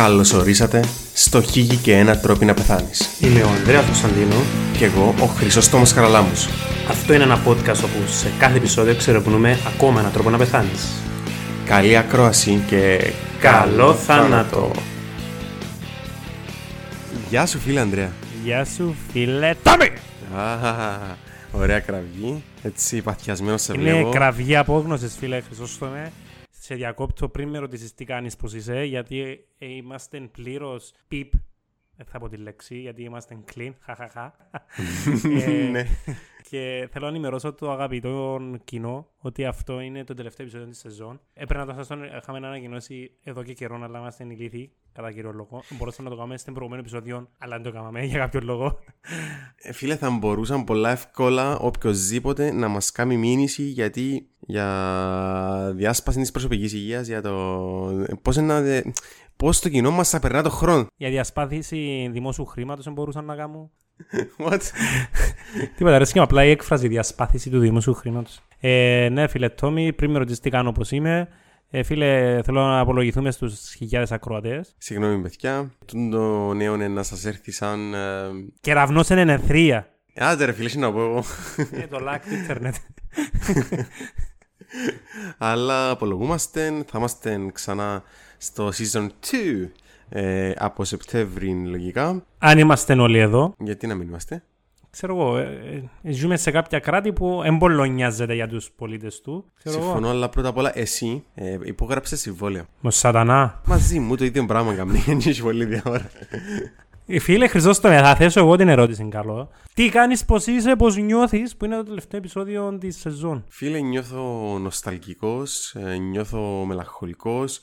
Καλώς ορίσατε στο Χίγη και ένα τρόπο να πεθάνεις. Είμαι ο Ανδρέας Κωνσταντίνο. Και εγώ ο Χρυσόστομος Χαραλάμους. Αυτό είναι ένα podcast όπου σε κάθε επεισόδιο ξερευνούμε ακόμα έναν τρόπο να πεθάνεις. Καλή ακρόαση και Καλό θάνατο! Γεια σου φίλε Ανδρέα. Γεια σου φίλε Τόμι! Α, ωραία κραυγή. Έτσι παθιασμένος σε Είναι βλέπω. κραυγή απόγνωσης φίλε Χρυσόστομε. Σε διακόπτω πριν με ρωτήσεις τι κάνεις πως είσαι γιατί ε, είμαστε πλήρως πιπ δεν θα πω τη λέξη γιατί είμαστε clean, χαχαχα. Ε, Ναι. Και θέλω να ενημερώσω το αγαπητό κοινό ότι αυτό είναι το τελευταίο επεισόδιο της σεζόν. Έπρεπε να το σας το είχαμε ανακοινώσει εδώ και καιρό, αλλά είμαστε ηλίθιοι κατά κύριο λόγο. Μπορούσαμε να το κάνουμε στην προηγούμενη επεισόδιο, αλλά δεν το κάναμε για κάποιο λόγο. Ε, Φίλε, θα μπορούσαν πολλά εύκολα οποιοδήποτε να μας κάνει μήνυση γιατί για διάσπαση της προσωπικής υγείας, για το πώς, να, πώς το κοινό μας θα περνά το χρόνο. Για διασπάθηση δημόσιου χρήματος δεν μπορούσαν να κάνουν. What? Τίποτα, αρέσει και απλά η έκφραση διασπάθηση του δημόσιου χρήματος. Ε, ναι, φίλε Τόμι, πριν με ρωτήσεις τι κάνω, πώς είμαι. Ε, φίλε, θέλω να απολογηθούμε στους χιλιάδες ακροατές. Συγγνώμη παιδιά, το νέο είναι να σας έρθει σαν... ε, Κεραυνό είναι ενεθρία. Άντε ρε φίλε, τι να πω εγώ. ε, το like του Ιντερνετ. Αλλά απολογούμαστε, θα είμαστε ξανά στο season 2 ε, από Σεπτέμβρη λογικά. Αν είμαστε όλοι εδώ, Γιατί να μην είμαστε; ξέρω εγώ, ε, ε, ζούμε σε κάποια κράτη που εμπολονιάζεται για τους πολίτες του. Ξέρω εγώ. Συμφωνώ, αλλά πρώτα απ' όλα εσύ ε, υπόγραψε συμβόλαιο. Ο σατανά. Μαζί μου το ίδιο πράγμα καμνή, δεν έχει πολύ διάφορα. Ε, Φίλε Χρυσόστομε, θα θέσω εγώ την ερώτηση καλό. Τι κάνεις, πώς είσαι, πώς νιώθεις, που είναι το τελευταίο επεισόδιο της σεζόν; Φίλε, νιώθω νοσταλγικός, ε, νιώθω μελαγχολικός.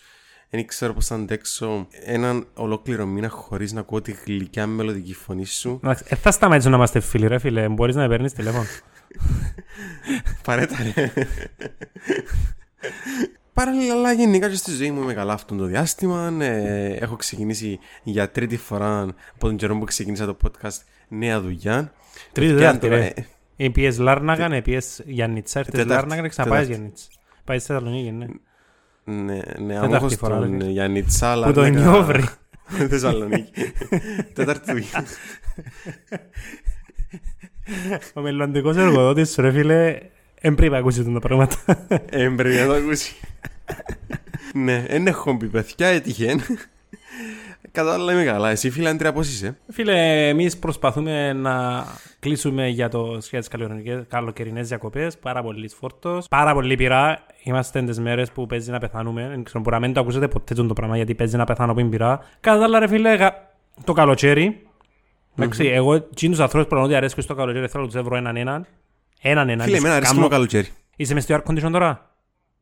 Δεν ξέρω πώς θα αντέξω έναν ολόκληρο μήνα χωρίς να ακούω τη γλυκιά μελωδική φωνή σου. Εντάξει, ε, θα σταματήσω να είμαστε φίλοι, ρε φίλε. Μπορείς να με παίρνεις τηλέφωνο; Παρέτα ρε. Παράλληλα, αλλά γενικά και στη ζωή μου είμαι καλά αυτό το διάστημα. Ε, έχω ξεκινήσει για τρίτη φορά από τον καιρό που ξεκίνησα το podcast νέα δουλειά. Τρίτη Και τέταρτη, τώρα, ρε. ε, Ε, πιες Λάρναγαν, ε, πιες Γιάννητσα, έρθες Τέταρτη, Λάρναγαν και ξαναπάεις τέταρτη. Γιάννητσα. Πάεις στη Θεσσαλονίκη, ναι. Ναι, ναι, Τέταρτη άμα έχω φορά, στον ρε. Γιάννη Τσάλα. Που το νιώβρι. Θεσσαλονίκη. Τέταρτη δουλειά. Ο μελλοντικός εργοδότης σου, ρε φίλε, δεν πρέπει να ακούσει τα πράγματα. Ε, πρέπει να το ακούσει. Ναι, δεν έχω πει παιδιά, έτυχε. Κατά άλλα είμαι καλά. Εσύ φίλε Αντρέα πώς είσαι; Φίλε, εμείς προσπαθούμε να κλείσουμε για το για τις καλοκαιρινές- καλοκαιρινές διακοπές. Πάρα πολύ φόρτος, πάρα πολύ πειρά. Είμαστε τις μέρες που παίζει να πεθάνουμε. Δεν ξέρω, μπορεί να μην το ακούσετε ποτέ το πράγμα γιατί παίζει να πεθάνω πριν πειρά. Κατά τα άλλα, ρε φίλε, γα- το καλοκαίρι. Εντάξει, εγώ εκείνους ανθρώπους που ότι αρέσκουν στο καλοκαίρι θέλω να τους βρω έναν έναν. Έναν έναν. Φίλε, Τις εμένα αρέσει κάνω- το καλοκαίρι. Είσαι μες στο air condition τώρα;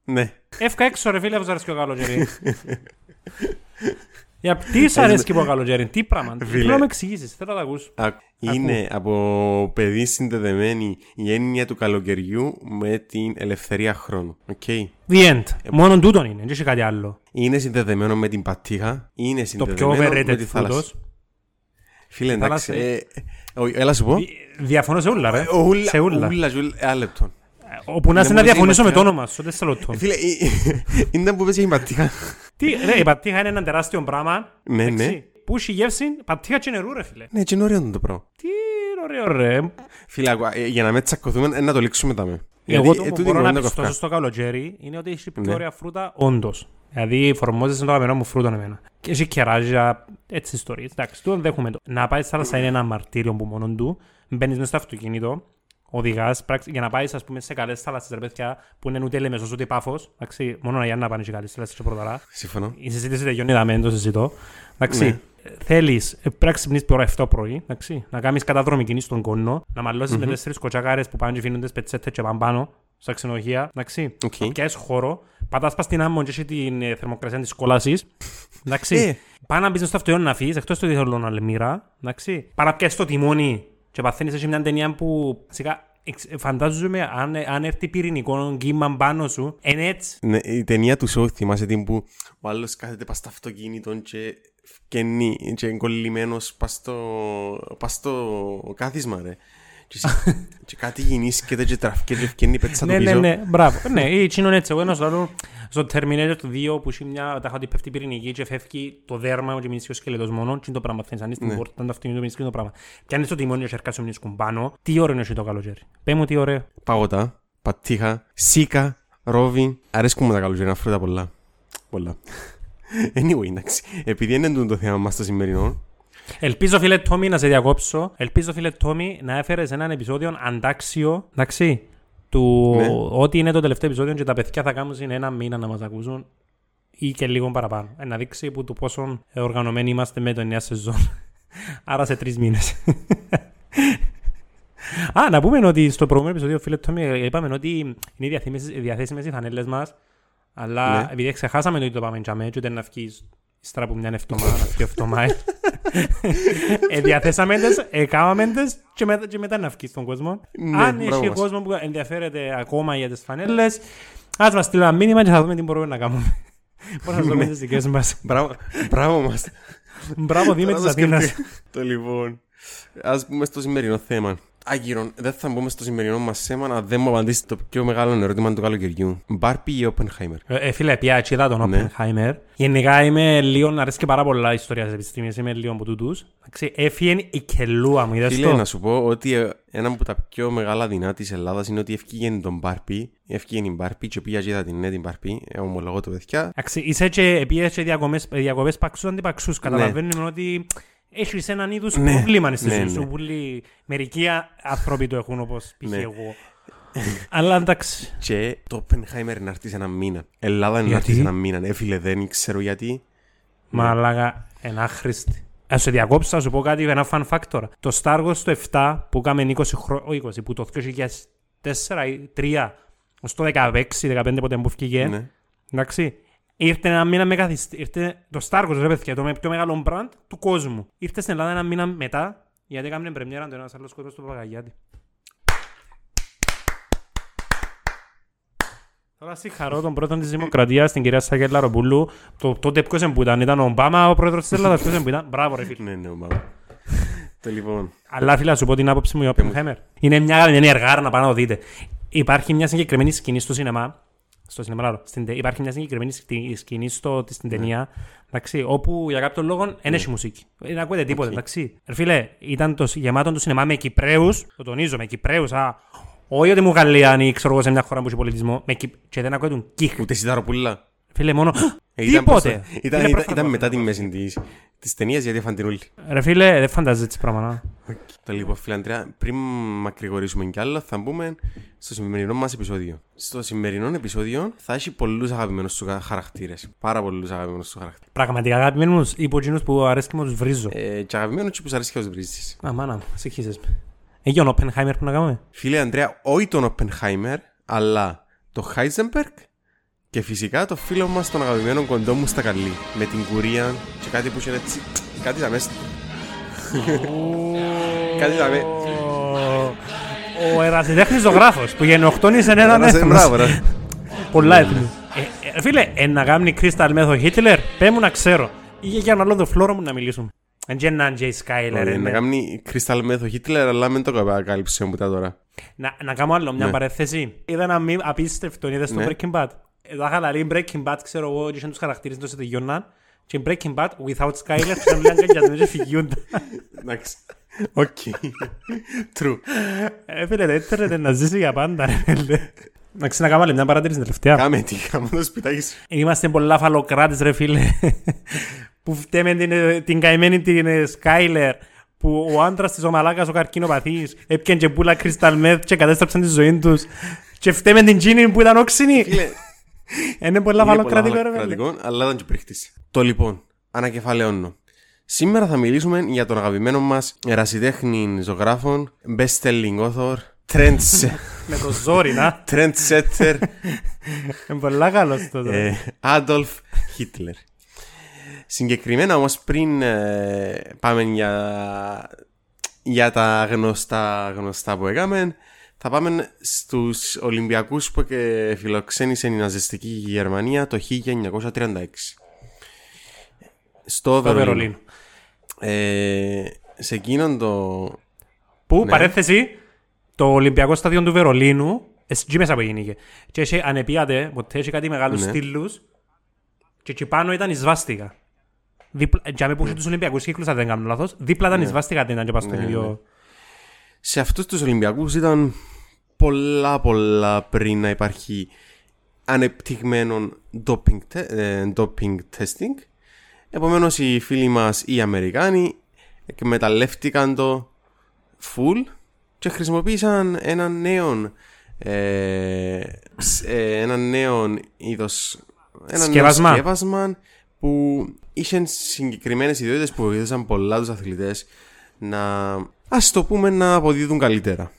Ναι. Εύκα έξω ρε φίλε, αφού σ' αρέσει και ο καλοκαίρι. Για τι σ' αρέσει και ο καλοκαίρι, τι πράγμα. Φίλε. Θέλω να με εξηγήσεις, θέλω να τα ακούσω. Α, Είναι από παιδί συνδεδεμένη η έννοια του καλοκαιριού με την ελευθερία χρόνου. Οκ. The end. Μόνο τούτον είναι, δεν έχει κάτι άλλο. Είναι συνδεδεμένο με την πατήχα. Είναι Το συνδεδεμένο πιο με overrated τη θάλασσα. φούτος. Φίλε, εντάξει. Θάλασσα. ε, ε, όχι, Έλα σου πω. Δι- Διαφωνώ σε όλα, ρε. Ε, ούλα- Σε όλα. ούλα, ούλα, Ένα λεπτό. Όπου να είσαι Είναι να μόνο διαφωνήσω με το σημαντικά. όνομα σου, δεν σε λεπτό. Ε, Φίλε, ε, είναι που πες για την πατήχα. Τι, ρε, η πατήχα είναι ένα τεράστιο πράγμα. Ναι, εντάξει, ναι. Που έχει γεύση, πατήχα και νερού, ρε φίλε. Ναι, έτσι είναι ωραίο το πράγμα. Τι ωραίο, ρε. Φίλε, άκουα, ε, για να με τσακωθούμε, ε, να το λήξουμε τα με. Εγώ το ε, που τούτη μπορώ είναι να το πιστώσω καυκά. στο καλοκαίρι είναι ότι έχει πιο Ναι. ωραία φρούτα, όντως. Δηλαδή, φορμόζεσαι το αγαπημένο μου φρούτο εμένα. Και έχει κεράζια, έτσι ιστορίες. Εντάξει, το δέχομαι το. Να πάει στη θάλασσα είναι ένα μαρτύριο που μόνο του. Μπαίνεις μέσα στο αυτοκίνητο, οδηγάς, για να πάεις, ας πούμε, σε καλές θάλασσε, ρε παιδιά, που είναι ούτε λεμεσός ούτε πάφος. Εντάξει, μόνο να να πάνε σε καλέ θάλασσε και πρωταρά. Συμφωνώ. Η συζήτηση τελειώνει εδώ, δεν το συζητώ. Εντάξει. Ναι. Θέλεις, πρέπει να ξυπνήσει ώρα 7 πρωί, εντάξει, να κάνεις καταδρομή κινήση στον κόνο, να μαλώσεις με τέσσερις κοτσάκαρες που πάνε και φύνονται πετσέτε και πάνε πάνω στα ξενοδοχεία, εντάξει. Οκ. Να πιάσεις χώρο, πατάς πας στην άμμο και έχει την ε, θερμοκρασία της κόλασης. Εντάξει. Ε. Πάει να μπεις στο αυτοκίνητο να φύγεις, εκτός του διθέτω να μοίρα, εντάξει. Πάει να πιάσεις το τιμόνι και παθαίνεις σε μια ταινία που σιγά εξ- φαντάζομαι αν, αν έρθει πυρηνικό κύμα πάνω σου, είναι έτσι. Ναι, η ταινία του Σόου θυμάσαι την που ο άλλος κάθεται πας στο αυτοκίνητο και φκένει και είναι κολλημένος πας στο, πας στο κάθισμα ρε. Και, εσύ- και κάτι γινήσκεται και τραφκέται και ευκαινεί πέτσα το Ναι, ναι, πίσω. ναι, μπράβο. Ναι, ή εκείνον έτσι. Εγώ ένας λαλό στο Terminator του 2 που έχει μια τάχα ότι πέφτει η πυρηνική και φεύγει το δέρμα και μείνει ο σκελετός μόνο και είναι το πράγμα. Φαίνεις αν στην Ναι. πόρτα, το αυτοκίνητο μείνεις και είναι το πράγμα. Και αν είσαι στο τιμόνιο και έρχεσαι μείνεις κουμπάνω, τι ωραίο είναι εσύ το καλοκαίρι; Πέ μου τι ωραίο. Παγωτά, πατήχα, σίκα, ρόβι. Αρέσκουν μου τα καλοκαιρινά φρούτα πολλά. Πολλά. Anyway, εντάξει. Επειδή είναι τούτο το θέμα μας το σημερινό, Ελπίζω φίλε Τόμι να σε διακόψω. Ελπίζω φίλε Τόμι να έφερες έναν επεισόδιο αντάξιο, εντάξει, του Ναι. ότι είναι το τελευταίο επεισόδιο και τα παιδιά θα κάνουν είναι ένα μήνα να μας ακούσουν ή και λίγο παραπάνω. Ε, να δείξει που του πόσο οργανωμένοι είμαστε με το νέα σεζόν. Άρα σε τρεις μήνες. Α, να πούμε ότι στο προηγούμενο επεισόδιο, φίλε Τόμι, είπαμε ότι είναι διαθέσιμες, διαθέσιμες οι φανέλες μας, αλλά Ναι. επειδή ξεχάσαμε το ότι το πάμε τζαμέ και ούτε να βγεις ύστερα από μια εβδομάδα, να βγει εβδομάδα, ε, διαθέσαμε τις, έκαναμε τις και μετά, και μετά να βγεις στον κόσμο. Ναι, Αν μπράβο έχει μας. κόσμο που ενδιαφέρεται ακόμα για τις φανέλες, ας μας στείλει ένα μήνυμα και θα δούμε τι μπορούμε να κάνουμε. Πώς να δούμε τις δικές μας. μπράβο, μπράβο μας. Μπράβο, Δήμη Τώρα της το Αθήνας. σκεφτεί- Το λοιπόν. Ας πούμε στο σημερινό θέμα. Άγκυρον, δεν θα μπούμε στο σημερινό μας θέμα να δεν μου απαντήσει το πιο μεγάλο ερώτημα του καλοκαιριού. Μπάρπι ή Oppenheimer; Ε, ε, φίλε, πια έτσι είδα τον Ναι. Oppenheimer. Γενικά είμαι λίγο, αρέσει και πάρα πολλά η ιστορία της επιστήμης, είμαι λίγο από τούτους. Εντάξει, Έφυγε η κελούα μου, είδες Φίλε, το; να σου πω ότι ε, ένα από τα πιο μεγάλα δεινά της Ελλάδας είναι ότι ευκήγε τον Μπάρπι. Ευκήγε η Μπάρπι και πήγα και είδα την ναι την Μπάρπι. Ε, ομολογώ το παιδιά. Εντάξει, είσαι και πήγες και διακομές, διακοπές παξούς αντιπαξούς. Ναι. Καταλαβαίνουμε ότι έχεις έναν είδους Ναι. πρόβλημα στη Ναι, ζωή ναι. σου. Πολύ μερικοί άνθρωποι το έχουν όπως π.χ. Ναι. εγώ. Αλλά εντάξει. Και το Oppenheimer να έρθει σε ένα μήνα. Ελλάδα να Γιατί; έρθει σε ένα μήνα. Ε, φίλε, δεν ξέρω γιατί. Μαλάκα, ένα άχρηστη. Ας σε διακόψω, θα σου πω κάτι, ένα fun factor. Το Star Wars το 7 που κάμε 20 χρόνια, όχι 20, που το 2004 ή 3, ως το 16-15 πότε που βγήκε, Ναι. εντάξει, ήρθε ένα μήνα με καθυστη... ήρθε το Star Wars, ρε παιδιά, το με- πιο μεγάλο brand του κόσμου. Ήρθε στην Ελλάδα ένα μήνα μετά, γιατί έκαμε πρεμιέρα το ένας άλλος κόσμος του Παπαγιάτη. Τώρα συγχαρώ τον πρώτο της Δημοκρατίας, την κυρία Σάκελα Ροπούλου. Το, τότε ποιος που ήταν, ήταν ο Ομπάμα ο πρόεδρος της Ελλάδας, ποιος που ήταν. Μπράβο ρε φίλε. Ναι, ναι, μάλλον. Το λοιπόν. Αλλά φίλε, να σου πω την άποψη μου για Oppenheimer. Είναι μια γαμμένη εργάρα να πάω να το δείτε. Υπάρχει μια συγκεκριμένη σκηνή στο σινεμά. Στο σινεμά, λάρω, στην, τε- υπάρχει μια συγκεκριμένη σκη- σκηνή στο, στην ταινία. Εντάξει, όπου για κάποιο λόγο δεν έχει μουσική. Δεν ακούτε τίποτα. Εντάξει. Ρε φίλε, ήταν το σ- γεμάτο το σινεμά με Κυπρέους. Το τονίζω, με Κυπρέους. Όχι ότι μου Γαλλιάνοι, ξέρω εγώ σε μια χώρα που έχει πολιτισμό. Με, Κυ- και δεν ακούτε τον κιχ. Ούτε σιδαροπούλα. Φίλε, μόνο. Ε, ήταν Τίποτε. προς το- Ήταν, Είναι ήταν, πρόσφατο ήταν αυτό. μετά τη μέση της, της ταινίας γιατί έφαν την όλη. Ρε φίλε, δεν φαντάζεσαι έτσι πράγματα. Το λοιπόν, φίλε Αντρέα, πριν μακρηγορήσουμε κι άλλο, θα μπούμε στο σημερινό μας επεισόδιο. Στο σημερινό επεισόδιο θα έχει πολλούς αγαπημένους σου χαρακτήρες. Πάρα πολλούς αγαπημένους σου χαρακτήρες. Πραγματικά αγαπημένοι μου υπό εκείνους που αρέσει και μου τους βρίζω. Ε, και αγαπημένους και που σου αρέσει και ως βρίζεις. Α, μάνα μου, συγχύσες με. Έχει ο Oppenheimer που να κάνουμε; Φίλε Αντρέα, όχι τον Oppenheimer, αλλά το Heisenberg και φυσικά το φίλο μας τον αγαπημένο κοντό μου στα καλή. Με την κουρία και κάτι που είναι έτσι. Κάτι θα μέσα. Κάτι θα με. Ο ερασιτέχνης ζωγράφος που γενοκτώνησε έναν Ένας- έθνος. Μπράβο, ρε. Πολλά έθνη. Ε, ε, Φίλε, ε, να κάνει Crystal Method Hitler, πέ μου να ξέρω. Ή για να λέω το φλόρο μου να μιλήσουμε. Εν και έναν Jay Skyler. Όχι, ε, Να ναι. κάνει Crystal Method Hitler, αλλά μην το κάλυψε μου τα τώρα. Να, να κάνω άλλο μια Ναι. παρέθεση. Είδα ένα μη απίστευτο, είδες το Ναι. Breaking Bad; Ε, Τα είχα λαλεί Breaking Bad, ξέρω εγώ, και είχαν τους χαρακτήρες τους τελειώναν. Και Breaking Bad, without Skyler, και να μιλάνε αγκαλιασμένοι και φυγιούνται. Εντάξει. OK. True. Ε, φίλε, δεν θέλετε να ζήσει για πάντα, ρε φίλε. Να ξανακάμε άλλη μια παρατήρηση τελευταία. Κάμε τι, κάμε το σπιτάκι σου. Είμαστε πολλά φαλοκράτες ρε φίλε που φταίμε την, την καημένη την ε, Skyler που ο άντρας της ο μαλάκας ο καρκίνοπαθής έπιαν και πουλα crystal meth και κατέστρεψαν τη ζωή τους και φταίμε την Τζίνι που ήταν όξινη Φίλε, είναι πολλά είναι φαλοκρατικό ρε φίλε κρατικό, αλλά ήταν και πρίχτης. Το λοιπόν, ανακεφαλαιώνω. Σήμερα θα μιλήσουμε για τον αγαπημένο μας ερασιτέχνη ζωγράφων, best-selling author, trends, με το ζόρι να trendsetter, είναι πολλά καλός το ε, Adolf Hitler. Συγκεκριμένα όμως πριν ε, πάμε για, για τα γνωστά, γνωστά που έκαμε, θα πάμε στους Ολυμπιακούς που και φιλοξένησε η ναζιστική Γερμανία το 1936. Στο το Βερολίνο. Βερολίνο Ε, σε εκείνον το... που Ναι. παρέθεση Το Ολυμπιακό στάδιο του Βερολίνου, εσύ μέσα που γίνηκε. Και έχει ανεπίατε, ποτέ έχει κάτι μεγάλους Ναι. στήλους και εκεί πάνω ήταν η σβάστηκα. Δίπλα, για με που είχε τους Ολυμπιακούς κύκλους, αν δεν κάνω λάθος, δίπλα ήταν η σβάστηκα, δεν ήταν και πας στο Ναι, ίδιο... ναι. σε αυτούς τους Ολυμπιακούς ήταν πολλά πολλά πριν να υπάρχει ανεπτυγμένο doping, τε- ε, doping testing. Επομένως οι φίλοι μας οι Αμερικάνοι εκμεταλλεύτηκαν το full και χρησιμοποίησαν ένα νέο ε, σ- ε, ένα νέο είδος ένα νέο Σκεύασμα. σκεύασμα που είχε συγκεκριμένες ιδιότητες που βοήθησαν πολλά τους αθλητές να ας το πούμε να αποδίδουν καλύτερα.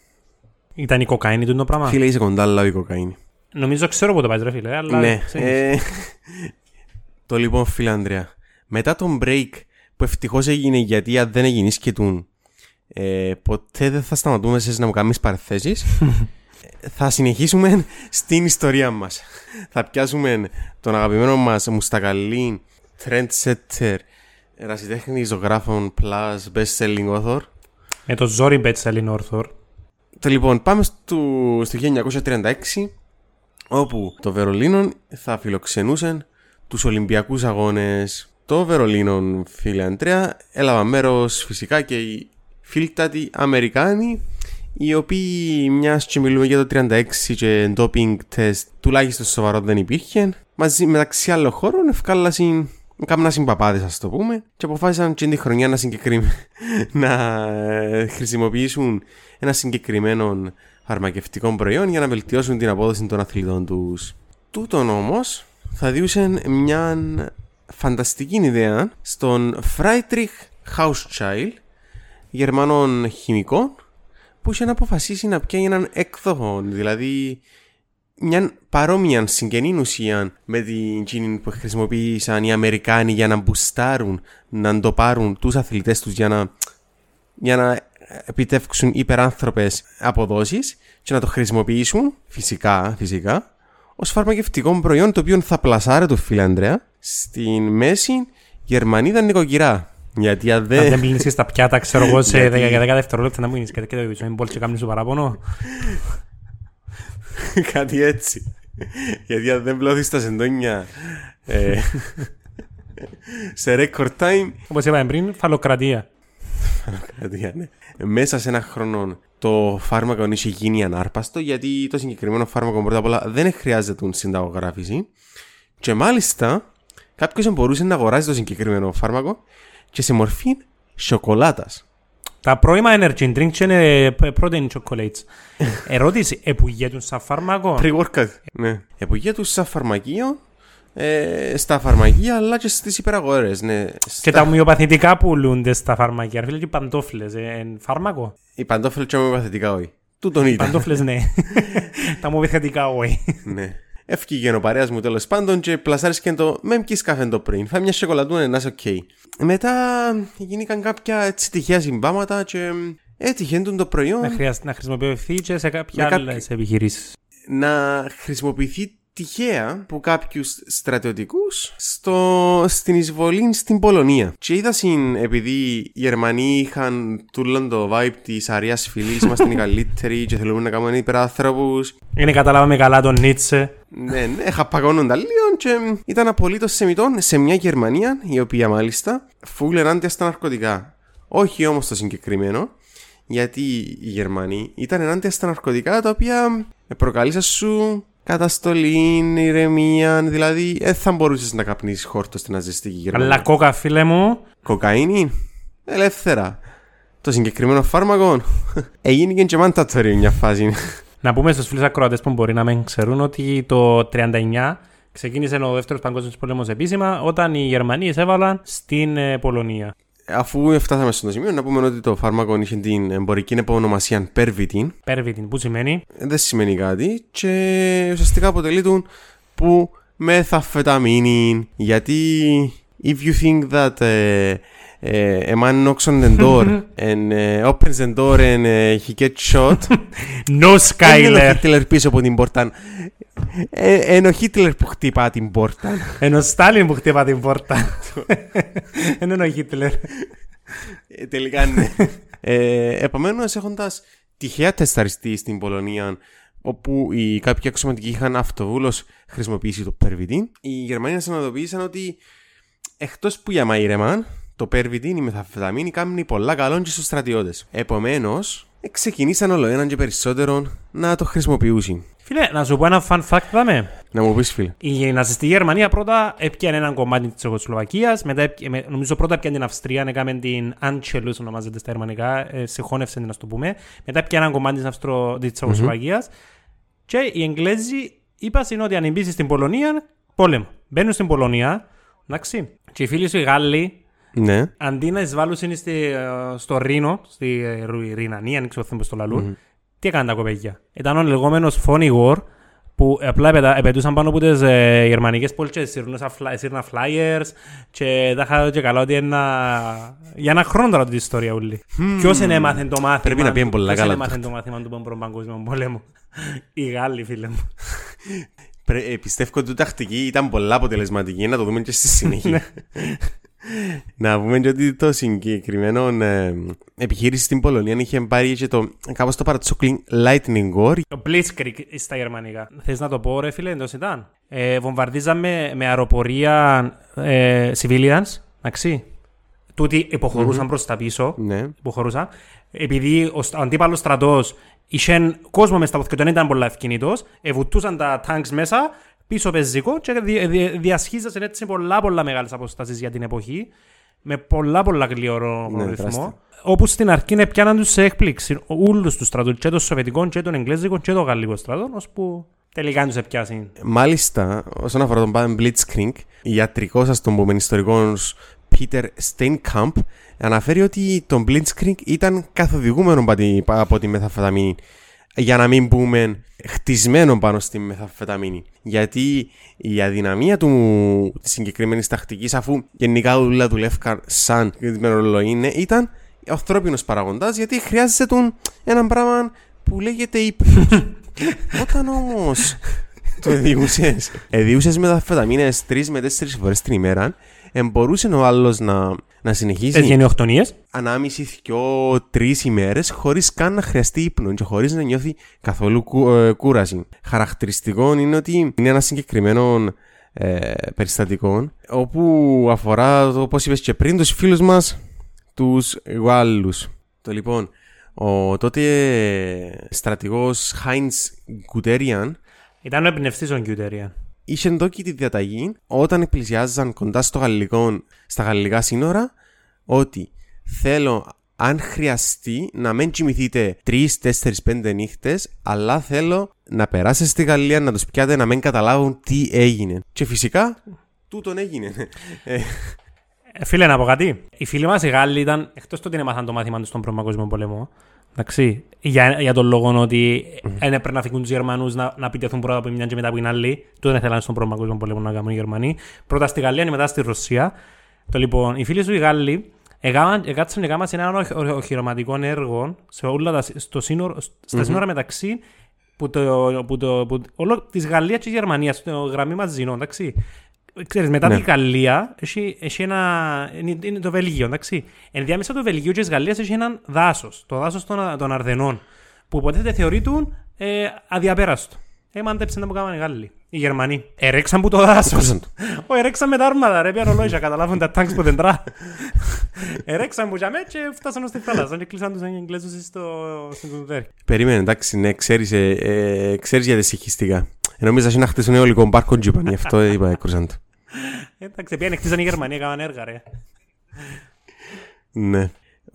Ήταν η κοκαίνη του το πράγμα; Φίλε είσαι κοντά αλλά η κοκαίνη. Νομίζω ξέρω που το πάει ρε φίλε, αλλά... Ναι. συνέχισε. ε, το λοιπόν φίλε Ανδρέα. Μετά τον break που ευτυχώς έγινε γιατί αν δεν έγινες σκετούν ε, ποτέ δεν θα σταματούμε σε να μου κάνεις παρθέσεις Ε, θα συνεχίσουμε στην ιστορία μας. θα πιάσουμε τον αγαπημένο μας μουστακαλή trendsetter ερασιτέχνη ζωγράφων plus best selling author Με το ζόρι Μπέτσελιν Όρθορ. Το λοιπόν, πάμε στο, στο 1936, όπου το Βερολίνο θα φιλοξενούσε τους Ολυμπιακούς Αγώνες. Το Βερολίνο, φίλε Αντρέα, έλαβα μέρος φυσικά και οι φίλτατοι Αμερικάνοι, οι οποίοι μιας και μιλούμε για το 36 και doping test τουλάχιστον σοβαρό δεν υπήρχε, μαζί μεταξύ άλλων χώρων ευκάλασαν Κάμνα συμπαπάδες ας το πούμε και αποφάσισαν και τη χρονιά να, συγκεκριμέ... να ε, χρησιμοποιήσουν ένα συγκεκριμένο φαρμακευτικό προϊόν για να βελτιώσουν την απόδοση των αθλητών τους. Τούτον όμως θα διούσαν μια φανταστική ιδέα στον Friedrich Hauschild, Γερμανών χημικών, που είχε να αποφασίσει να πιάνει έναν έκδοχο, δηλαδή μια παρόμοια συγγενή ουσία με την εκείνη που χρησιμοποίησαν οι Αμερικάνοι για να μπουστάρουν, να το πάρουν τους αθλητές τους για να, για να επιτεύξουν υπεράνθρωπες αποδόσεις και να το χρησιμοποιήσουν φυσικά, φυσικά ως φαρμακευτικό προϊόν το οποίο θα πλασάρει το φίλε Ανδρέα στην μέση Γερμανίδα νοικοκυρά. Γιατί αν Αν δεν... δεν πλύνεις τα πιάτα, ξέρω εγώ, σε Γιατί- 10 δευτερόλεπτα να μου γίνεις και το ζωή μπολ και κάνεις σου παράπονο. Κάτι έτσι. Γιατί αν δεν πλώθεις τα σεντόνια ε, σε record time Όπως είπαμε πριν, φαλοκρατία. κάτι, ναι. μέσα σε ένα χρόνο το φάρμακο είχε γίνει ανάρπαστο γιατί το συγκεκριμένο φάρμακο πρώτα απ' όλα δεν χρειάζεται συνταγογράφηση και μάλιστα κάποιος μπορούσε να αγοράσει το συγκεκριμένο φάρμακο και σε μορφή σοκολάτας. Τα πρώιμα energy drinks είναι protein chocolates. Ερώτηση, επουργέτουν σαν φάρμακο. Pre-workout. Ναι. Επογεία τους σαν φαρμακείο, ε, στα φαρμακεία αλλά και στις υπεραγορές. Ναι. Και Στα- τα ομοιοπαθητικά πουλούνται στα φαρμακεία. Ρε Φίλε, και οι παντόφλες, ε, εν φάρμακο; Οι παντόφελοι και ομοιοπαθητικά όχι. Τούτον ήταν. Παντόφλες, ναι. τα ομοιοπαθητικά, όχι. ναι. Έφυγε ο παρέας μου τέλος πάντων και πλασάρισκε το με μπκείς καφέ το πριν. Θα μια σοκολατούνα να είσαι οκ. Μετά γίνηκαν κάποια έτσι τυχαία συμπάματα και έτυχε το να, προϊόν χρειάζεται να χρησιμοποιηθεί και σε κάποια Με κάποιο- άλλες επιχειρήσεις. να χρησιμοποιηθεί τυχαία από κάποιους στρατιωτικούς στο, στην εισβολή στην Πολωνία. Και είδα συν, επειδή οι Γερμανοί είχαν τούλον το vibe της αρίας φυλής, είμαστε οι καλύτεροι και θέλουμε να κάνουμε υπεράνθρωπους. Είναι καταλάβαμε καλά τον Νίτσε. Ναι, ναι, χαπαγώνονταν λίγο και ήταν απολύτως σεμιτών σε μια Γερμανία, η οποία μάλιστα φούλε ενάντια στα ναρκωτικά. Όχι όμως το συγκεκριμένο, γιατί οι Γερμανοί ήταν ενάντια στα ναρκωτικά τα οποία προκαλήσαν σου καταστολή, ηρεμία, δηλαδή δεν θα μπορούσες να καπνίσεις χόρτο στην αζεστική Γερμανία. Αλλά κόκα, φίλε μου. Κοκαίνη, ελεύθερα. Το συγκεκριμένο φάρμακο έγινε και mandatory μια φάση. Να πούμε στους φίλους ακροατές που μπορεί να μην ξέρουν ότι το 1939 ξεκίνησε ο δεύτερος παγκόσμιος πόλεμος επίσημα όταν οι Γερμανοί εισέβαλαν στην ε, Πολωνία. Αφού φτάσαμε στο σημείο, να πούμε ότι το φάρμακο είχε την εμπορική επωνομασία Pervitin. Πέρβιτιν, που σημαίνει; Δεν σημαίνει κάτι και ουσιαστικά αποτελεί τον που μεθαφεταμίνη. Γιατί if you think that uh, uh, a man knocks on the door and uh, opens the door and uh, he gets shot, No δεν είναι ο Skyler. Χίτλερ πίσω από την πόρτα. Ε, είναι ο Χίτλερ που χτυπά την πόρτα. Ενώ Στάλιν που χτύπα την πόρτα. Ενώ είναι ο Χίτλερ. Ε, τελικά ναι. ε, Επομένως, έχοντας τυχαία τεσταριστεί στην Πολωνία όπου οι κάποιοι αξιωματικοί είχαν αυτοβούλως χρησιμοποιήσει το Pervitin. Οι Γερμανοί συνειδητοποίησαν ότι εκτός που για μαϊρεμάν, το Pervitin, η μεθαφεταμίνη, κάνει πολλά καλό και στους στρατιώτες. Επομένως, ξεκινήσαν όλο έναν και περισσότερο να το χρησιμοποιούσαν. Φίλε, να σου πω ένα fun fact, δάμε. Να μου πεις, φίλε. Η ναζιστική Γερμανία πρώτα έπιανε έναν κομμάτι της Τσεχοσλοβακίας, μετά έπια- με- νομίζω πρώτα έπιανε την Αυστρία, έκαμε την Anschluss, ονομάζεται στα γερμανικά, ε, συγχώνευσε την, να το πούμε. Μετά έπιανε έναν κομμάτι της, Αυστρο... της τσεχοσλοβακιας Και οι Εγγλέζοι είπαν ότι αν μπει στην Πολωνία, πόλεμο. Μπαίνουν στην Πολωνία, εντάξει. Και οι φίλοι σου οι Γάλλοι, Ναι. αντί να εισβάλλουν στη, ε, στο Ρήνο, στη ε, Ρου- Ρινανία, αν ξέρω πώς το λαλούν, τι έκαναν τα κοπέγια. Ήταν ο λεγόμενος Phony War που απλά επετα- επαιτούσαν πάνω από τις ε, γερμανικές πόλεις σύρνα flyers και τα είχα και καλά ότι ένα... για ένα χρόνο τώρα την ιστορία ούλη. Ποιος είναι έμαθε το μάθημα Πρέπει να πήγαινε του- πολλά ποιος καλά είναι έμαθε το μάθημα του Πρώτου Παγκόσμιου Πολέμου. Οι Γάλλοι φίλε μου. Πρέ- ε, πιστεύω ότι η τακτική ήταν πολλά αποτελεσματική. Να το δούμε και στη συνέχεια. Να πούμε και ότι το συγκεκριμένο ε, επιχείρηση στην Πολωνία είχε πάρει και το κάπως το παρατσούκλινγκ Lightning War. Το Blitzkrieg στα γερμανικά. Θες να το πω ρε φίλε, εντός ήταν. Ε, βομβαρδίζαμε με αεροπορία ε, civilians, εντάξει. Τούτοι υποχωρούσαν προς τα πίσω. Ναι. Υποχωρούσαν. Επειδή ο, στ- ο αντίπαλος στρατός είχε κόσμο μες στα πόθηκια, δεν ήταν πολλά ευκίνητος, εβουτούσαν τα τάγκς μέσα, πίσω πεζικό και δι, δι, διασχίζασαν έτσι πολλά πολλά μεγάλες αποστάσεις για την εποχή, με πολλά πολλά γλυόρο Ναι, ρυθμό. τεράστιο. Όπου στην αρχή πιάναν τους σε έκπληξη όλους τους στρατούς, και των Σοβιετικών και των Εγγλέζικων και των Γαλλικών στρατών, ώσπου τελικά τους έπιασαν. Μάλιστα, όσον αφορά τον Baden Blitzkrieg, ιατρικός, ας τον πούμε, ιστορικός Peter Steinkamp αναφέρει ότι το Blitzkrieg ήταν καθοδηγούμενο από τη- από τη μεθαφεταμίνη. Για να μην πούμε χτισμένο πάνω στη μεθαφεταμίνη. Γιατί η αδυναμία του της συγκεκριμένης τακτικής, αφού γενικά όλα δουλεύκαν σαν μερολογή, είναι, ήταν ο ανθρώπινος παραγοντάς, γιατί χρειάζεται τον ένα πράγμα που λέγεται ύπνο. Όταν όμως το εδιούσε. Εδιούσε με τα φεταμίνε 3 με 4 φορές την ημέρα, εμπορούσε ο άλλος να, να συνεχίσει Τις γενιοκτονίες. ανάμιση, δυο, τρεις ημέρες χωρίς καν να χρειαστεί ύπνο και χωρίς να νιώθει καθόλου κου- ε, κούραση. Χαρακτηριστικό είναι ότι είναι ένα συγκεκριμένο ε, περιστατικό όπου αφορά το όπως είπες και πριν τους φίλους μας τους Γάλλους. Το λοιπόν, ο τότε στρατηγός Heinz Guderian Ήταν ο εμπνευστής ο Γκιουτερία. Είχε δόκι τη διαταγή όταν πλησιάζαν κοντά στο γαλλικό, στα γαλλικά σύνορα ότι θέλω αν χρειαστεί να μην κοιμηθείτε 3, 4, 5 νύχτες αλλά θέλω να περάσετε στη Γαλλία να τους πιάτε να μην καταλάβουν τι έγινε. Και φυσικά τούτον έγινε. Ε, Ε, Φίλε, να πω κάτι. Οι φίλοι μας οι Γάλλοι ήταν, εκτός το ότι έμαθαν το μάθημα τους στον Πρώτο Παγκόσμιο Πόλεμο, εντάξει, για, για τον λόγο ότι δεν έπρεπε να φύγουν τους Γερμανούς να, να επιτεθούν πρώτα από μια και μετά από την άλλη. Του δεν ήθελαν στον Πρώτο Παγκόσμιο Πόλεμο να κάνουν οι Γερμανοί. Πρώτα στη Γαλλία και μετά στη Ρωσία. Το λοιπόν, οι φίλοι σου οι Γάλλοι έκαναν- έκατσαν και έκαναν ένα οχ- οχ- οχυρωματικό έργο σε όλα τα, στο σύνορο, στα σύνορα μεταξύ που το, που το, που, όλο της Γαλλίας και της Γερμανίας, στο γραμμή μαζινό, εντάξει. Ξέρεις, μετά Ναι. τη Γαλλία έχει, έχει ένα, είναι, είναι το Βελγίο, εντάξει. Ενδιάμεσα το Βελγίο και της Γαλλίας έχει έναν δάσος, το δάσος των, των Αρδενών, που υποτίθεται θεωρείται ε, αδιαπέραστο. Ε, μάντεψε να μου κάνουν οι Γάλλοι. Οι Γερμανοί. Ερέξαν που το δάσος. Πούσαν το. Ω, ερέξαν με τα άρματα, ρε, πιάνω λόγια, καταλάβουν τα τάγκς που δεν τρά. ερέξαν που για μέ και φτάσαν ως τη θάλασσα και κλείσαν τους Εγγλέζους στο, στην Τουδέρη. Περίμενε, εντάξει, ναι, ξέρεις, ε, ε, ξέρεις για τη συγχυστικά. Νόμιζα ότι να χτίσουν αιωλικό πάρκο τζιπαν, γι' αυτό είπα, έκρουσαν το. Εντάξει, πήγαν χτίσαν οι Γερμανοί, έκαναν έργα, ρε. Ναι.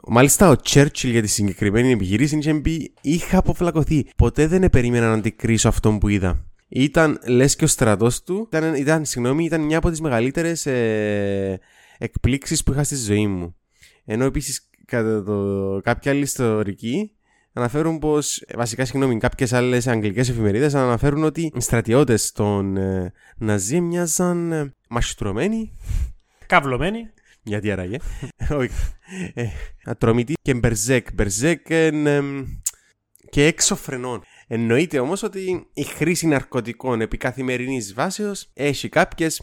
Μάλιστα, ο Τσέρτσιλ για τη συγκεκριμένη επιχειρήση είχε πει: Είχα αποφλακωθεί. Ποτέ δεν περίμενα να αντικρίσω αυτό που είδα. Ήταν λες και ο στρατός του ήταν, ήταν, συγγνώμη, ήταν μια από τις μεγαλύτερες ε, εκπλήξεις που είχα στη ζωή μου. Ενώ επίσης κατά το, κάποια άλλη ιστορική αναφέρουν πως. Βασικά, συγγνώμη, κάποιες άλλες αγγλικές εφημερίδες αναφέρουν ότι οι στρατιώτες των ε, Ναζί μοιάζαν ε, μαστρωμένοι Καυλωμένοι. γιατί άραγε. Όχι. Ε, Ατρομητή και μπερζέκ. Μπερζέκ εν, εμ, και έξω φρενών. Εννοείται όμως ότι η χρήση ναρκωτικών επί καθημερινής βάσεως έχει κάποιες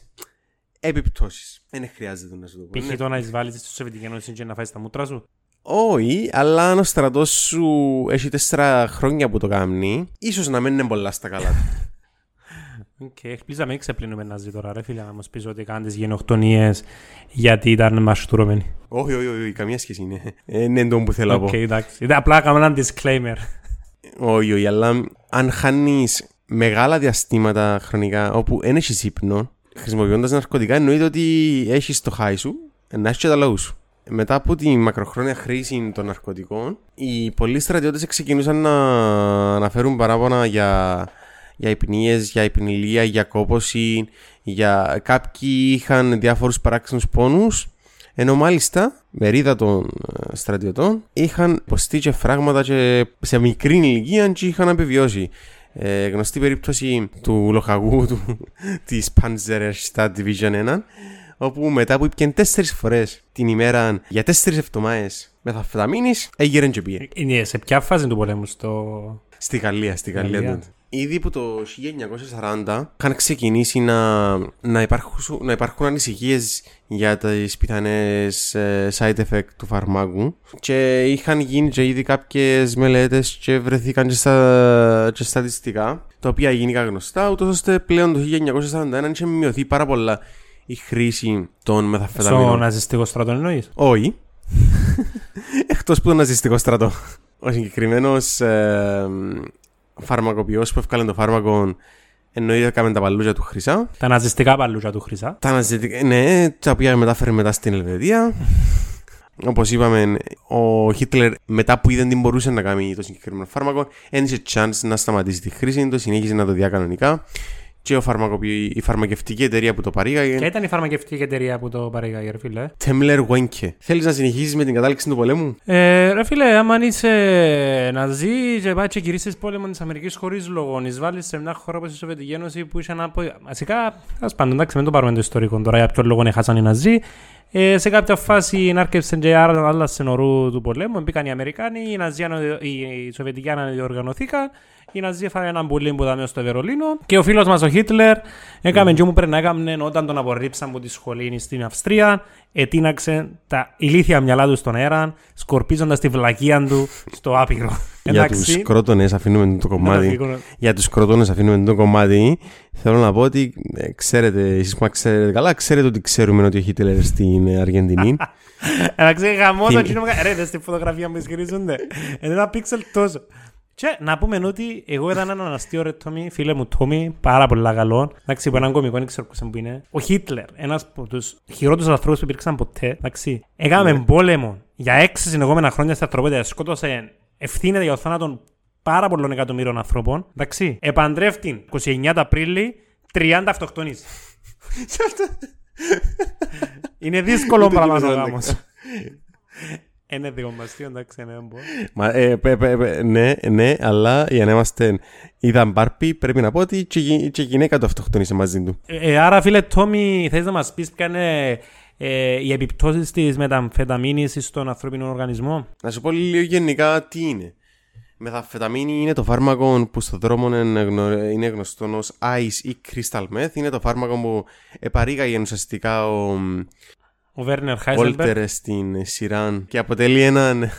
επιπτώσεις. Δεν χρειάζεται να σου το πω. Π.χ. ναι. το να εισβάλλεις στη Σοβιετική Ένωση και να φάεις τα μούτρα σου. Όχι, αλλά αν ο στρατός σου έχει τέσσερα χρόνια που το κάνει, ίσως να μένει πολλά στα καλά του. Οκ, ελπίζω να μην ξεπλύνουμε να ζει τώρα, ρε φίλε, να μας πεις ότι κάνεις τις γενοκτονίες γιατί ήταν μαστουρωμένοι. όχι, όχι, όχι, καμία σχέση είναι. Ε, Είναι το που θέλω να πω. Οκ, εντάξει. Ήταν απλά έκανα ένα disclaimer. Όχι, όχι, αλλά αν χάνεις μεγάλα διαστήματα χρονικά όπου δεν έχεις ύπνο, χρησιμοποιώντας ναρκωτικά, εννοείται ότι έχεις το χάι σου, να έχεις και τα low σου. Μετά από τη μακροχρόνια χρήση των ναρκωτικών, οι πολλοί στρατιώτες ξεκινούσαν να αναφέρουν παράπονα για, για υπνίες, για υπνηλία, για κόπωση, για κάποιοι είχαν διάφορους παράξενους πόνους ενώ μάλιστα μερίδα των ε, στρατιωτών είχαν υποστεί και φράγματα και σε μικρή ηλικία και είχαν επιβιώσει. Ε, γνωστή περίπτωση του λοχαγού του, της Panzerstadt Division 1 όπου μετά που ήπιαν τέσσερις φορές την ημέρα για τέσσερις εβδομάδες μεθαφεταμίνης έγιρεν και πήγε. Είναι σε ποια φάση του πολέμου, στο... Στη Γαλλία, στη Γαλλία. Γαλλία. τότε. Ήδη που το 1940 είχαν ξεκινήσει να, να, υπάρχουν, να υπάρχουν ανησυχίες για τις πιθανές ε, side effect του φαρμάκου και είχαν γίνει και ήδη κάποιες μελέτες και βρεθήκαν και, στα, και στατιστικά τα οποία γίνηκαν γνωστά ούτως ώστε πλέον το 1941 είχε μειωθεί πάρα πολλά η χρήση των στο μεθαφεταμίνων. ναζιστικό στρατό εννοείς; Όχι. Εκτός που τον ναζιστικό στρατό. Ο συγκεκριμένος ε, φαρμακοποιός που έφκαλε το φάρμακο εννοείται έκαμε τα παλούζια του χρυσά. Τα ναζιστικά παλούζα του Χρυσά. Τα ναζιστικά, ναι, τα οποία μετάφερε μετά στην Ελβετία. Όπως είπαμε, ο Χίτλερ μετά που είδε τι μπορούσε να κάνει το συγκεκριμένο φάρμακο, ένιωσε chance να σταματήσει τη χρήση του, συνέχισε να το δει κανονικά. Και ο φαρμακοποιη- η φαρμακευτική εταιρεία που το Ποια παρήγαγε, ήταν η φαρμακευτική εταιρεία που το παρήγαγε, ρε φίλε. Τέμλερ Wenke. Θέλεις να συνεχίσεις με την κατάληξη του πολέμου, Ε, ρε φίλε, άμα είσαι ναζί και πάει και γυρίσεις πόλεμο της Αμερικής χωρίς λόγο, εισβάλλεις σε μια χώρα όπως η Σοβιετική Ένωση που είχε ένα... πο- Βασικά, ας πάντων, εντάξει, μην το πάρουμε το ιστορικό τώρα, για ποιο λόγο έχασαν οι ναζί. Ε, σε κάποια φάση άρκεψε και άρα άλλασε νορού του πολέμου, μπήκαν οι Αμερικάνοι, οι, ναζί, αναδιο- οι, οι Σοβιετικοί αναδιοργανωθήκαν, οι Ναζί έφαγαν έναν πουλί που ήταν στο Βερολίνο και ο φίλος μας ο Χίτλερ έκαμε και μου πρέπει να έκαμε όταν τον απορρίψαν από τη σχολή στην Αυστρία ετείναξε τα ηλίθια μυαλά του στον αέρα σκορπίζοντας τη βλακεία του στο άπειρο. Για τους κρότονες αφήνουμε το κομμάτι. Εντάξει. Για τους κρότονες αφήνουμε το κομμάτι. Θέλω να πω ότι ε, ξέρετε, εσείς που μα ξέρετε καλά, ξέρετε ότι ξέρουμε ότι έχει Χίτλερ στην ε, Αργεντινή. Εντάξει, γαμώ το Τι- κοινό. Ρε, δες τη φωτογραφία που ισχυρίζονται. Είναι ένα πίξελ τόσο. Και να πούμε ότι εγώ ήταν έναν αστείο ρε Τόμι, φίλε μου Τόμι, πάρα πολύ καλό. Εντάξει, που έναν κομικό, δεν ξέρω ποιος που είναι. Ο Χίτλερ, ένας από τους χειρότερους ανθρώπους που υπήρξαν ποτέ, εντάξει. Έκαμε Ναι. πόλεμο για έξι συνεχόμενα χρόνια στην ανθρωπότητα. Σκότωσε, ευθύνεται για το θάνατο πάρα πολλών εκατομμύριων ανθρώπων. Εντάξει. Επαντρεύτην 29 του Απρίλη, 30 αυτοκτονείς. Είναι δύσκολο Ούτε πράγμα ο τίποτα, γάμος. Είναι δικομαστείο, εντάξει, ναι, μπω. Μα, ε, πε- πε- πε- ναι, ναι, αλλά για να είμαστε είδαν Μπάρπι, πρέπει να πω ότι και, η- και η γυναίκα του αυτοκτονήσε μαζί του. Ε, ε, άρα, φίλε Τόμι, θες να μας πεις ποια είναι ε, οι επιπτώσεις της μεταμφεταμίνης στον ανθρώπινο οργανισμό; Να σου πω λίγο γενικά τι είναι. Μεθαφεταμίνη είναι το φάρμακο που στον δρόμο είναι, γνω- είναι γνωστό ως ice ή crystal meth. Είναι το φάρμακο που επαρήγαγε ουσιαστικά ο Ο Βέρνερ Χάισελμπεργκ. Όλτερ στην σειρά και αποτελεί έναν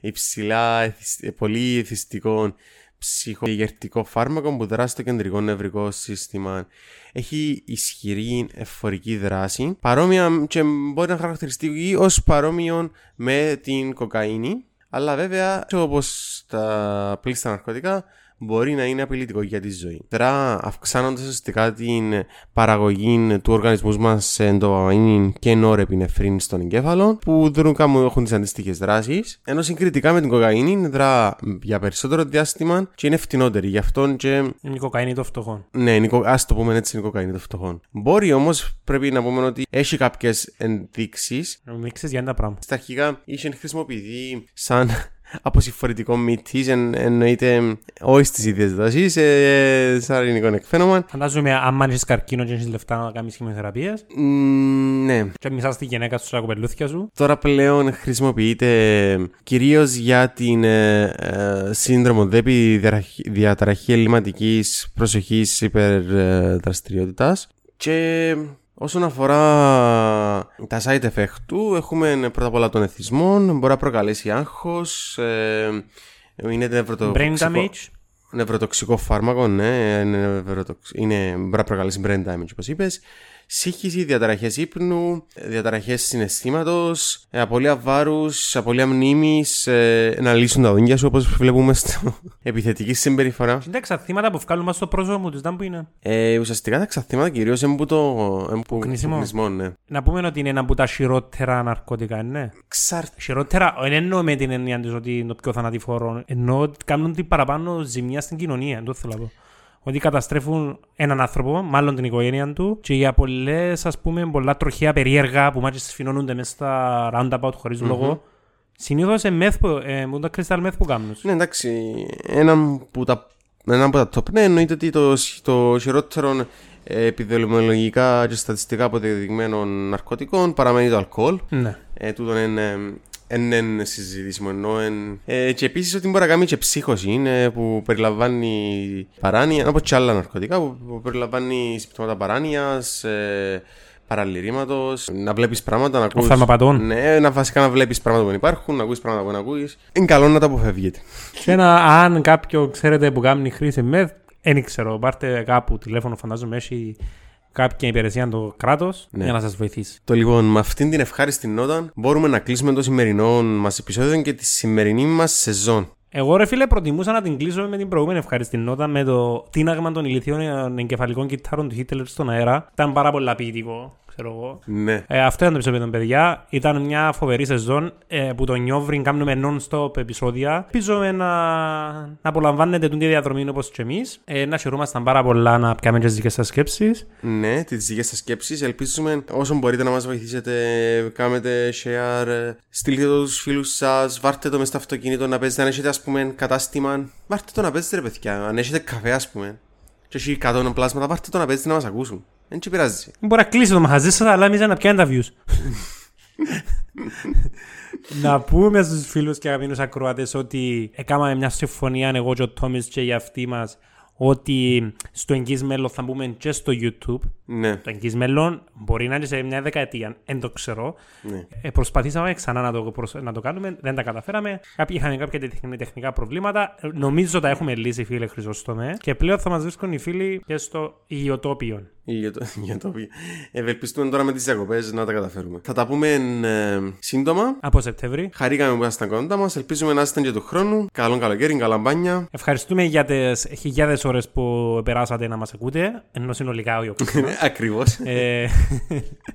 υψηλά εθισ- πολύ εθιστικό ψυχογερτικό φάρμακο που δράσει στο κεντρικό νευρικό σύστημα. Έχει ισχυρή εφορική δράση, παρόμοια και μπορεί να χαρακτηριστεί ως παρόμοιο με την κοκαίνη, αλλά βέβαια όπως τα πλήστα ναρκωτικά μπορεί να είναι απειλητικό για τη ζωή. Τώρα αυξάνοντας ουσιαστικά την παραγωγή του οργανισμού μας σε εντοπαμίνη και νόρεπινεφρίνη στον εγκέφαλο που δρούν κάπου έχουν τις αντίστοιχες δράσεις ενώ συγκριτικά με την κοκαίνη δρά για περισσότερο διάστημα και είναι φτηνότερη γι' αυτό και Είναι η κοκαίνη των φτωχών. ναι, είναι η κο- ας το πούμε έτσι, είναι η κοκαίνη των φτωχών. Μπορεί όμως πρέπει να πούμε ότι έχει κάποιες ενδείξεις Μίξεις για ένα πράγμα. στα αρχικά είχε χρησιμοποιηθεί σαν αποσυμφορητικό μύτης, εν, εννοείται όχι στις ίδιες δόσεις, ε, σαν αρνητικό εκφαίνομαν. Φαντάζομαι, αν έχεις καρκίνο και έχεις λεφτά να κάνεις χημειοθεραπείες Μ, ναι, και μισάς τη γυναίκα σου στα κοπελούθια σου. τώρα πλέον χρησιμοποιείται κυρίως για την ε, ε, σύνδρομο ΔΕΠΗ διαταραχή- διαταραχή ελληματικής προσοχής υπερδραστηριότητας και όσον αφορά Τα side effect του έχουμε πρώτα απ' όλα τον εθισμό, μπορεί να προκαλέσει άγχος, ε, είναι Brain damage. νευροτοξικό φάρμακο, ναι, είναι, νευροτοξ- είναι, μπορεί να προκαλέσει brain damage όπως είπες. Σύγχυση, διαταραχές ύπνου, διαταραχές συναισθήματος, ε, απώλεια βάρους, απώλεια μνήμης, ε, να λύσουν τα δόντια σου όπως βλέπουμε στο επιθετική συμπεριφορά. Είναι τα εξαθήματα που βγάλουν μας στο πρόσωπο τους, δεν που είναι. Ε, ουσιαστικά τα ξαθήματα κυρίως είναι που το είναι που, Κνήσιμο. που κνησμό, ναι. Να πούμε ότι είναι ένα από τα χειρότερα ναρκωτικά, ναι. Ξαρ... Χειρότερα, δεν εννοώ με την έννοια της ότι είναι το πιο θανατηφόρο. Εννοώ ότι κάνουν την παραπάνω ζημιά στην κοινωνία. Δεν το θέλω να πω. Ότι καταστρέφουν έναν άνθρωπο, μάλλον την οικογένεια του, και για πολλές, ας πούμε, πολλά τροχαία περίεργα που μάλιστα σφινώνονται μέσα στα roundabout χωρίς λόγο. Συνήθως σε μεθ που, ε, με τα crystal meth που κάνουν. Ναι, εντάξει, ένα που τα, ένα από τα top, ναι, εννοείται ότι το, το χειρότερο ε, επιδημιολογικά και στατιστικά αποδεδειγμένων ναρκωτικών παραμένει το αλκοόλ. Ναι. Ε, τούτον είναι είναι συζητήσιμο ενώ εν... ε, και επίσης ότι μπορεί να κάνει και ψύχωση είναι, που περιλαμβάνει παράνοια όπως και άλλα ναρκωτικά που, που περιλαμβάνει συμπτώματα παράνοιας ε, παραλυρήματος να βλέπεις πράγματα να ακούς Οφθαλμαπατών. ναι, να βασικά να βλέπεις πράγματα που δεν υπάρχουν να ακούεις πράγματα που δεν ακούεις είναι καλό να τα αποφεύγετε Και ένα, αν κάποιο ξέρετε που κάνει χρήση μεθ, δεν ξέρω, πάρτε κάπου τηλέφωνο, φαντάζομαι έχει κάποια υπηρεσία το κράτο Ναι. για να σας βοηθήσει. Το λοιπόν, με αυτήν την ευχάριστη νότα μπορούμε να κλείσουμε το σημερινό μας επεισόδιο και τη σημερινή μας σεζόν. Εγώ ρε φίλε προτιμούσα να την κλείσω με την προηγούμενη ευχαριστή νότα με το τίναγμα των ηλικιών εγκεφαλικών κυτάρων του Χίτλερ στον αέρα. Ήταν πάρα πολύ ποιητικό, ξέρω εγώ. Ναι. Ε, αυτό ήταν το επεισόδιο των παιδιά. Ήταν μια φοβερή σεζόν ε, που το νιόβριν κάνουμε non-stop επεισόδια. Ελπίζουμε να, να απολαμβάνετε την διαδρομή όπως και εμείς. Ε, να χαιρούμασταν πάρα πολλά να πιάμε και τις δικές σας σκέψεις. Ναι, τις δικές σας σκέψεις. Ελπίζουμε όσο μπορείτε να μας βοηθήσετε. Κάνετε share, ε, στείλτε το στους φίλους σας, βάρτε το μες στο αυτοκίνητο να παίζετε. Αν έχετε ας πούμε κατάστημα, βάρτε το να παίζετε ρε παιδιά. Αν έχετε καφέ, ας πούμε, και έχει 100 πλάσματα, βάρτε το να παίζετε να μας ακούσουν. Δεν τσι πειράζει. Μπορεί να κλείσει το μαχαζί σα, αλλά εμεί να πιάνει τα views. να πούμε στους φίλους και αγαπημένους ακροατές ότι έκαναμε μια συμφωνία εγώ και ο Τόμις και οι αυτοί μας ότι στο εγγύς μέλλον θα μπούμε και στο YouTube. Ναι, Το εγγύς μέλλον μπορεί να είναι σε μια δεκαετία, δεν το ξέρω. ναι. Ε, προσπαθήσαμε ξανά να το, προσ- να το κάνουμε, δεν τα καταφέραμε. Κάποιοι είχαν κάποια τεχνη- τεχνικά προβλήματα. Ε, Νομίζω τα έχουμε λύσει, φίλε Χρυσόστομε. Και πλέον θα μας βρίσκουν οι φίλοι και στο Ιωτόπιον. Για το, για το οποίο. Ευελπιστούμε τώρα με τις διακοπές να τα καταφέρουμε. Θα τα πούμε ε, σύντομα. Από Σεπτέμβρη. Χαρήκαμε που ήσασταν κοντά μας. Ελπίζουμε να είστε και του χρόνου. Καλό καλοκαίρι, καλά μπάνια. Ευχαριστούμε για τις χιλιάδες ώρες που περάσατε να μας ακούτε, ενώ συνολικά όχι ο καθένας. Ακριβώς. ε,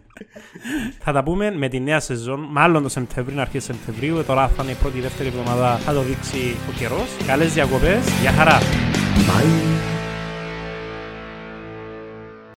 θα τα πούμε με τη νέα σεζόν, μάλλον το Σεπτέμβριο, αρχές Σεπτεμβρίου. Τώρα θα είναι η πρώτη ή δεύτερη εβδομάδα, θα το δείξει ο καιρός. Καλές διακοπές, για χαρά! Bye.